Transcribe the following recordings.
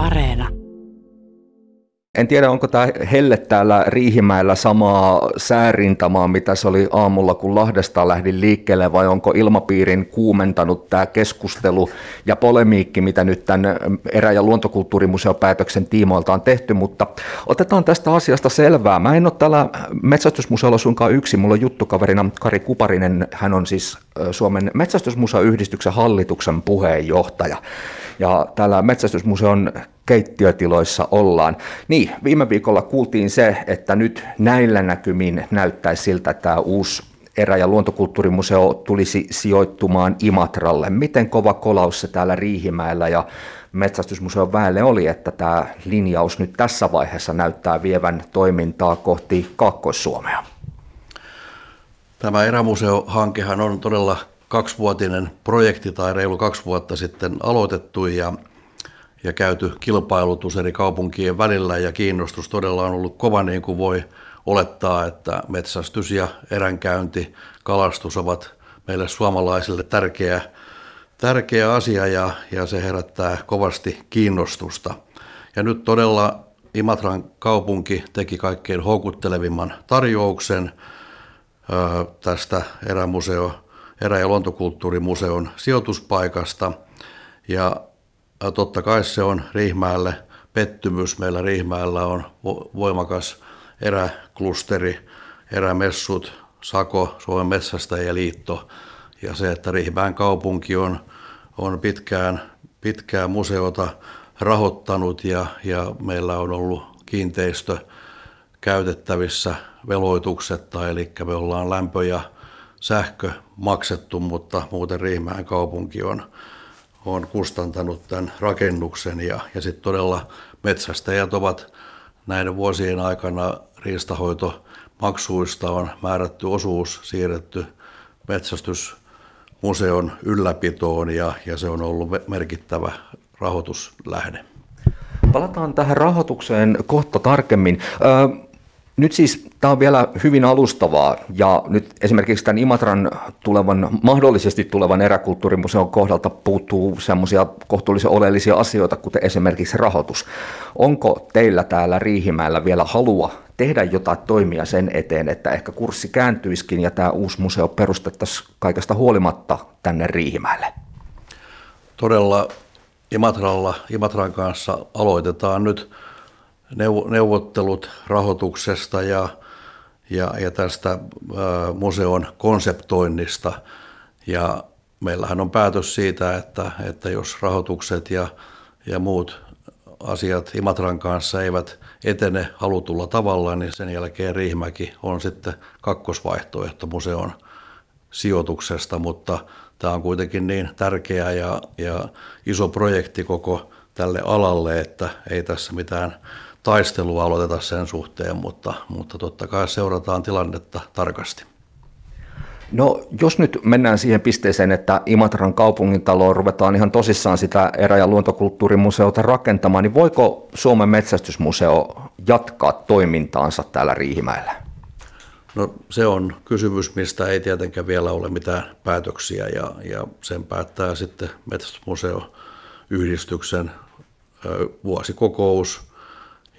Areena. En tiedä, onko tämä helle täällä Riihimäellä samaa säärintamaa, mitä se oli aamulla, kun Lahdesta lähdin liikkeelle, vai onko ilmapiirin kuumentanut tämä keskustelu ja polemiikki, mitä nyt tämän erä- ja luontokulttuurimuseopäätöksen tiimoilta on tehty, mutta otetaan tästä asiasta selvää. Mä en ole täällä metsästysmuseolla suinkaan yksi, mulla on juttukaverina Kari Kuparinen, hän on siis Suomen metsästysmuseoyhdistyksen hallituksen puheenjohtaja. Ja täällä metsästysmuseon keittiötiloissa ollaan. Niin, viime viikolla kuultiin se, että nyt näillä näkymin näyttäisi siltä, että tämä uusi erä- ja luontokulttuurimuseo tulisi sijoittumaan Imatralle. Miten kova kolaus se täällä Riihimäellä ja metsästysmuseon väelle oli, että tämä linjaus nyt tässä vaiheessa näyttää vievän toimintaa kohti Kaakkois-Suomea? Tämä erämuseohankehan on todella kaksivuotinen projekti tai reilu kaksi vuotta sitten aloitettu ja ja käyty kilpailutus eri kaupunkien välillä ja kiinnostus todella on ollut kova niin kuin voi olettaa, että metsästys ja eränkäynti, kalastus ovat meille suomalaisille tärkeä, tärkeä asia ja, ja se herättää kovasti kiinnostusta. Ja nyt todella Imatran kaupunki teki kaikkein houkuttelevimman tarjouksen ö, tästä erämuseo, erä- ja luontokulttuurimuseon sijoituspaikasta. Ja totta kai se on Riihmäelle pettymys. Meillä Riihmäellä on voimakas eräklusteri, erämessut, Sako, Suomen metsästäjäliitto ja se, että Riihmään kaupunki on, on pitkään, pitkään museota rahoittanut ja, ja meillä on ollut kiinteistö käytettävissä veloituksetta, eli me ollaan lämpö ja sähkö maksettu, mutta muuten Riihmään kaupunki on on kustantanut tämän rakennuksen ja, ja sitten todella metsästäjät ovat näiden vuosien aikana riistahoitomaksuista on määrätty osuus siirretty metsästysmuseon ylläpitoon ja, ja se on ollut merkittävä rahoituslähde. Palataan tähän rahoitukseen kohta tarkemmin. Nyt siis tämä on vielä hyvin alustavaa ja nyt esimerkiksi tämän Imatran tulevan, mahdollisesti tulevan eräkulttuurimuseon kohdalta puuttuu semmoisia kohtuullisen oleellisia asioita, kuten esimerkiksi rahoitus. Onko teillä täällä Riihimäellä vielä halua tehdä jotain toimia sen eteen, että ehkä kurssi kääntyisikin ja tämä uusi museo perustettaisiin kaikesta huolimatta tänne Riihimäelle? Todella Imatralla, Imatran kanssa aloitetaan nyt neuvottelut rahoituksesta ja, ja, ja tästä museon konseptoinnista. Ja meillähän on päätös siitä, että, että jos rahoitukset ja, ja muut asiat Imatran kanssa eivät etene halutulla tavalla, niin sen jälkeen Riihimäki on sitten kakkosvaihtoehto museon sijoituksesta, mutta tämä on kuitenkin niin tärkeä ja, ja iso projekti koko tälle alalle, että ei tässä mitään taistelua aloiteta sen suhteen, mutta, mutta totta kai seurataan tilannetta tarkasti. No jos nyt mennään siihen pisteeseen, että Imatran kaupungintaloon ruvetaan ihan tosissaan sitä erä- ja luontokulttuurimuseota rakentamaan, niin voiko Suomen metsästysmuseo jatkaa toimintaansa täällä Riihimäellä? No se on kysymys, mistä ei tietenkään vielä ole mitään päätöksiä ja, ja sen päättää sitten metsästysmuseo yhdistyksen vuosikokous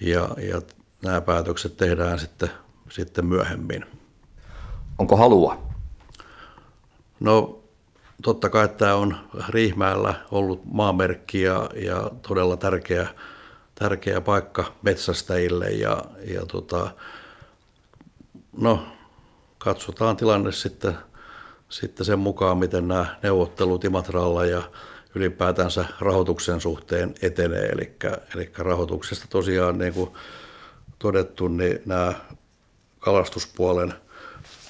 ja, ja nämä päätökset tehdään sitten, sitten myöhemmin. Onko halua? No totta kai tämä on Riihmäellä ollut maamerkki ja, ja todella tärkeä, tärkeä paikka metsästäjille ja, ja tota, no, katsotaan tilanne sitten, sitten sen mukaan, miten nämä neuvottelut Imatralla ja ylipäätänsä rahoituksen suhteen etenee. Eli, eli rahoituksesta tosiaan niin kuin todettu, niin nämä kalastuspuolen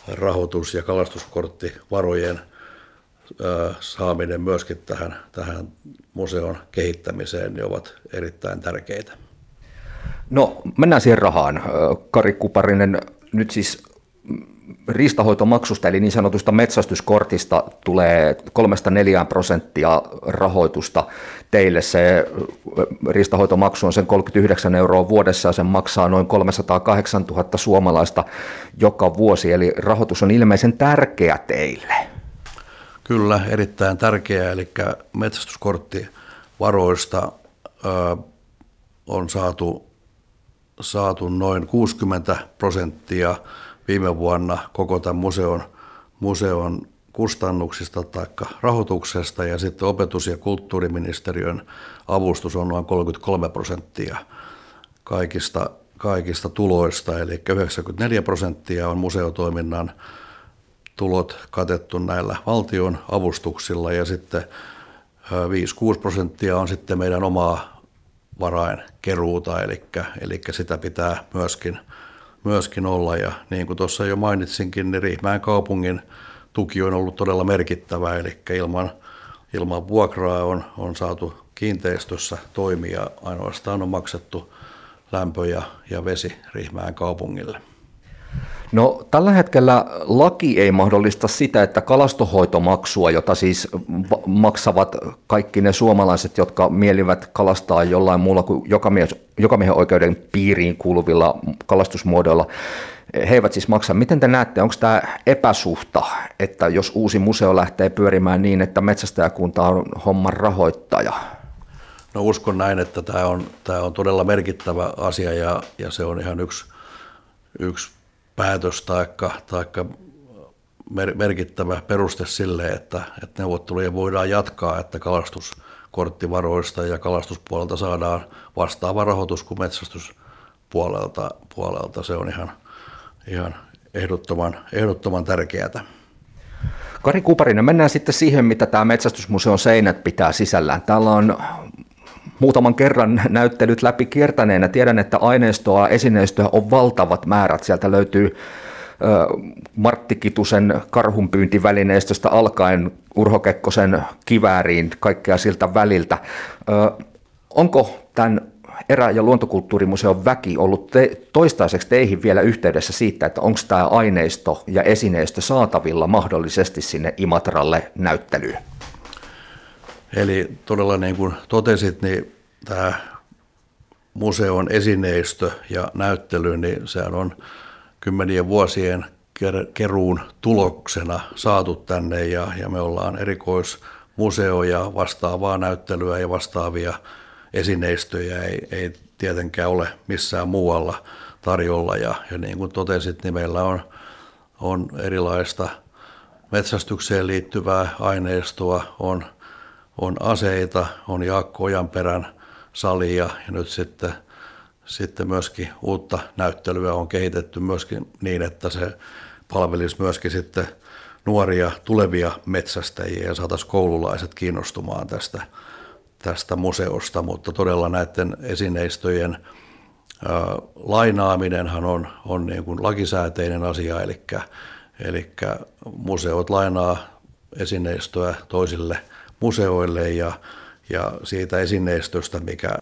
rahoitus ja kalastuskorttivarojen saaminen myöskin tähän, tähän museon kehittämiseen niin ovat erittäin tärkeitä. No mennään siihen rahaan. Kari Kuparinen, nyt siis riistahoitomaksusta eli niin sanotusta metsästyskortista tulee 3-4 prosenttia rahoitusta teille. Se riistahoitomaksu on sen 39 euroa vuodessa ja sen maksaa noin 308 000 suomalaista joka vuosi, eli rahoitus on ilmeisen tärkeä teille. Kyllä, erittäin tärkeä, eli metsästyskorttivaroista on saatu, saatu noin 60 prosenttia viime vuonna koko tämän museon, museon kustannuksista tai rahoituksesta. Ja sitten opetus- ja kulttuuriministeriön avustus on noin 33 prosenttia kaikista, kaikista tuloista, eli 94 prosenttia on museotoiminnan tulot katettu näillä valtion avustuksilla. Ja sitten 5-6 prosenttia on sitten meidän omaa varainkeruuta, eli, eli sitä pitää myöskin, myöskin olla. Ja niin kuin tuossa jo mainitsinkin, niin Riihmäen kaupungin tuki on ollut todella merkittävä, eli ilman, ilman vuokraa on, on saatu kiinteistössä toimia, ainoastaan on maksettu lämpö ja, ja vesi Riihmäen kaupungille. No tällä hetkellä laki ei mahdollista sitä, että kalastohoitomaksua, jota siis maksavat kaikki ne suomalaiset, jotka mielivät kalastaa jollain muulla kuin jokamiehen oikeuden piiriin kuuluvilla kalastusmuodoilla, he eivät siis maksa. Miten te näette, onko tämä epäsuhta, että jos uusi museo lähtee pyörimään niin, että metsästäjäkunta on homman rahoittaja? No uskon näin, että tämä on, tämä on todella merkittävä asia ja, ja se on ihan yksi, yksi päätös tai merkittävä peruste sille, että, että neuvotteluja voidaan jatkaa, että kalastuskorttivaroista ja kalastuspuolelta saadaan vastaava rahoitus kuin metsästyspuolelta. Puolelta. Se on ihan, ihan ehdottoman, ehdottoman tärkeää. Kari Kuparinen, mennään sitten siihen, mitä tämä metsästysmuseon seinät pitää sisällään. Täällä on muutaman kerran näyttelyt läpi kiertäneenä tiedän, että aineistoa, esineistöä on valtavat määrät. Sieltä löytyy Martti Kitusen karhunpyyntivälineistöstä alkaen Urho Kekkosen kivääriin, kaikkea siltä väliltä. Onko tämän erä- ja luontokulttuurimuseon väki ollut te- toistaiseksi teihin vielä yhteydessä siitä, että onko tämä aineisto ja esineistö saatavilla mahdollisesti sinne Imatralle näyttelyyn? Eli todella niin kuin totesit, niin tämä museon esineistö ja näyttely, niin sehän on kymmenien vuosien keruun tuloksena saatu tänne ja, ja me ollaan erikoismuseo ja vastaavaa näyttelyä ja vastaavia esineistöjä ei, ei tietenkään ole missään muualla tarjolla. Ja, ja niin kuin totesit, niin meillä on, on erilaista metsästykseen liittyvää aineistoa, on on aseita, on Jaakko Ojanperän salia ja nyt sitten, sitten myöskin uutta näyttelyä on kehitetty myöskin niin, että se palvelisi myöskin sitten nuoria tulevia metsästäjiä ja saataisiin koululaiset kiinnostumaan tästä, tästä museosta, mutta todella näiden esineistöjen lainaaminenhan on, on niin kuin lakisääteinen asia, eli, eli museot lainaa esineistöä toisille – museoille ja, ja siitä esineistöstä, mikä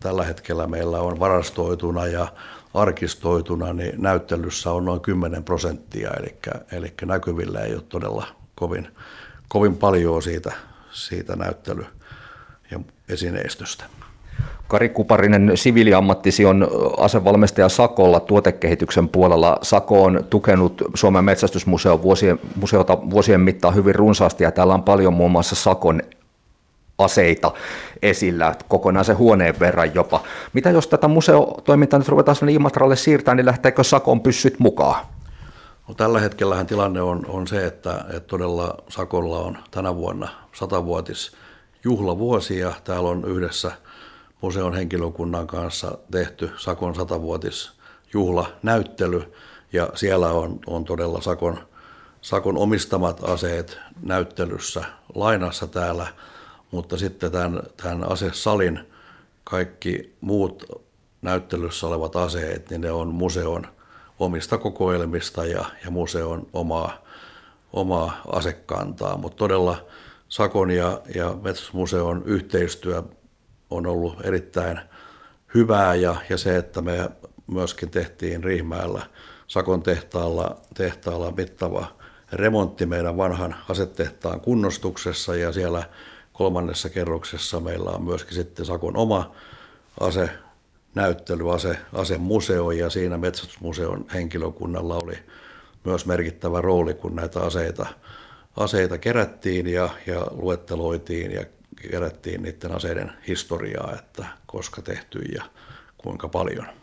tällä hetkellä meillä on varastoituna ja arkistoituna, niin näyttelyssä on noin 10 prosenttia, eli, eli näkyvillä ei ole todella kovin, kovin paljon siitä, siitä näyttely- ja esineistöstä. Kari Kuparinen, siviiliammattisi on asevalmistaja Sakolla tuotekehityksen puolella. Sako on tukenut Suomen metsästysmuseon vuosien, museota vuosien mittaan hyvin runsaasti ja täällä on paljon muun muassa Sakon aseita esillä, kokonaisen huoneen verran jopa. Mitä jos tätä museotoimintaa nyt ruvetaan sinne Imatralle siirtämään, niin lähteekö Sakon pyssyt mukaan? No, tällä hetkellähän tilanne on, on se, että, että todella Sakolla on tänä vuonna satavuotis juhlavuosi ja täällä on yhdessä – museon henkilökunnan kanssa tehty Sakon satavuotisjuhlanäyttely ja siellä on, on todella Sakon, Sakon omistamat aseet näyttelyssä lainassa täällä, mutta sitten tämän, tämän asesalin kaikki muut näyttelyssä olevat aseet, niin ne on museon omista kokoelmista ja, ja museon omaa, omaa asekantaa, mutta todella Sakon ja, ja Metsämuseon yhteistyö on ollut erittäin hyvää ja, ja se, että me myöskin tehtiin Riihmäellä Sakon tehtaalla, tehtaalla mittava remontti meidän vanhan asetehtaan kunnostuksessa ja siellä kolmannessa kerroksessa meillä on myöskin sitten Sakon oma ase näyttely, ase, asemuseo ja siinä metsästysmuseon henkilökunnalla oli myös merkittävä rooli, kun näitä aseita, aseita kerättiin ja, ja luetteloitiin ja kerättiin niiden aseiden historiaa, että koska tehty ja kuinka paljon.